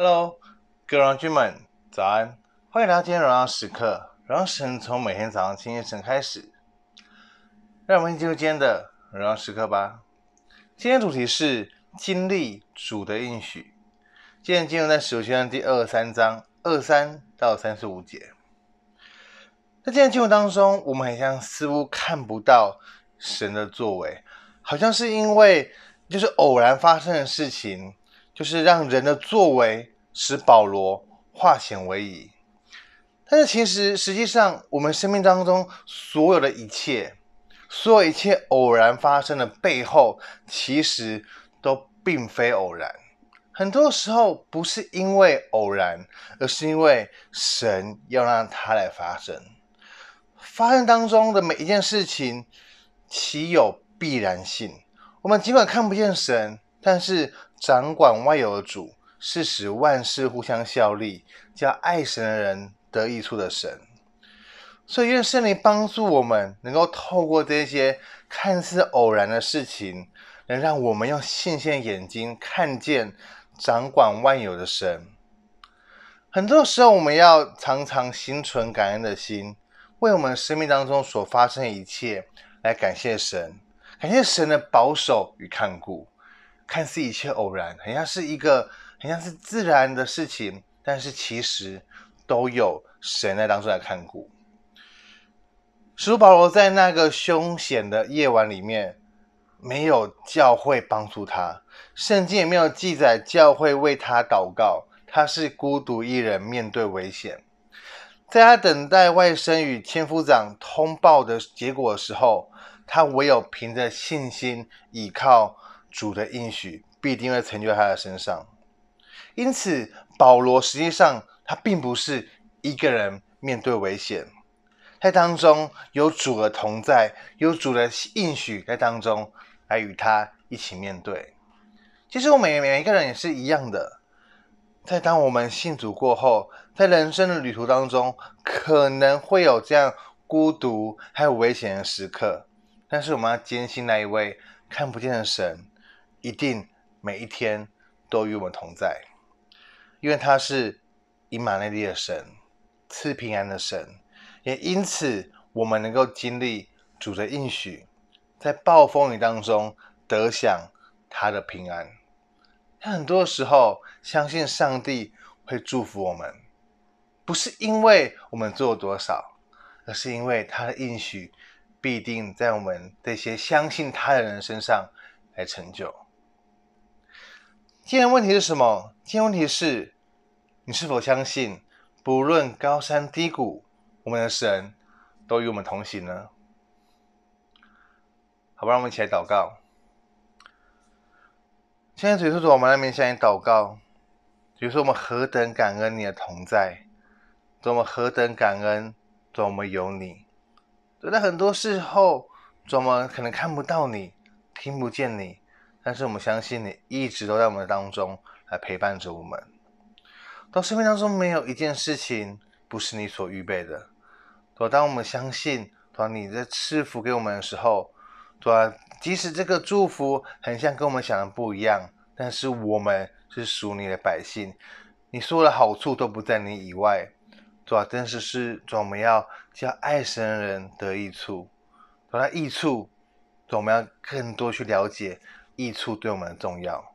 Hello，各位荣耀君们，早安！欢迎来到今天荣耀时刻，荣耀神从每天早上清晨开始。让我们进入今天的荣耀时刻吧。今天主题是经历主的应许。今天进入在使徒行传第二三章二三到三十五节。在今天经文当中，我们好像似乎看不到神的作为，好像是因为就是偶然发生的事情。就是让人的作为使保罗化险为夷，但是其实实际上我们生命当中所有的一切，所有一切偶然发生的背后，其实都并非偶然。很多时候不是因为偶然，而是因为神要让它来发生。发生当中的每一件事情，其有必然性。我们尽管看不见神。但是掌管万有的主是使万事互相效力，叫爱神的人得益处的神。所以愿圣灵帮助我们，能够透过这些看似偶然的事情，能让我们用信心的眼睛看见掌管万有的神。很多时候，我们要常常心存感恩的心，为我们生命当中所发生的一切来感谢神，感谢神的保守与看顾。看似一切偶然，很像是一个，很像是自然的事情，但是其实都有神在当中来看顾。使徒保罗在那个凶险的夜晚里面，没有教会帮助他，圣经也没有记载教会为他祷告，他是孤独一人面对危险。在他等待外甥与千夫长通报的结果的时候，他唯有凭着信心倚靠。主的应许必定会成就在他的身上，因此保罗实际上他并不是一个人面对危险，在当中有主的同在，有主的应许在当中来与他一起面对。其实我们每每一个人也是一样的，在当我们信主过后，在人生的旅途当中，可能会有这样孤独还有危险的时刻，但是我们要坚信那一位看不见的神。一定每一天都与我们同在，因为他是以马内利的神，赐平安的神，也因此我们能够经历主的应许，在暴风雨当中得享他的平安。很多时候，相信上帝会祝福我们，不是因为我们做了多少，而是因为他的应许必定在我们这些相信他的人身上来成就。今天问题是什么？今天问题是，你是否相信，不论高山低谷，我们的神都与我们同行呢？好吧，让我们一起来祷告。现在主耶稣，我们来面向你祷告。主耶稣，我们何等感恩你的同在，多么何等感恩，多么有你。在很多时候，主，我们可能看不到你，听不见你。但是我们相信你一直都在我们当中来陪伴着我们。到生命当中没有一件事情不是你所预备的。对，当我们相信，当你在赐福给我们的时候，对，即使这个祝福很像跟我们想的不一样，但是我们是属你的百姓，你所有的好处都不在你以外，对，但是是，我们要叫爱神的人得益处，对，那益处，对，我们要更多去了解。益处对我们的重要，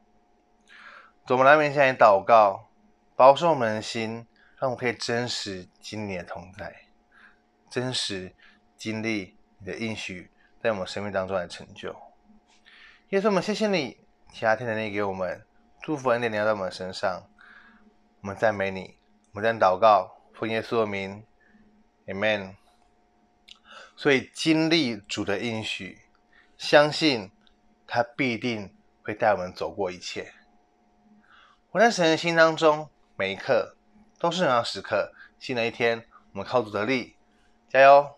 我们来面向你祷告，保守我们的心，让我们可以真实经历的同在，真实经历你的应许在我们生命当中来成就。耶稣，我们谢谢你，其他天能力给我们祝福恩典临到我们身上，我们赞美你，我们在祷告，奉耶稣的名，Amen。所以经历主的应许，相信。他必定会带我们走过一切。我在神的心当中，每一刻都是荣耀时刻。新的一天，我们靠主的力，加油！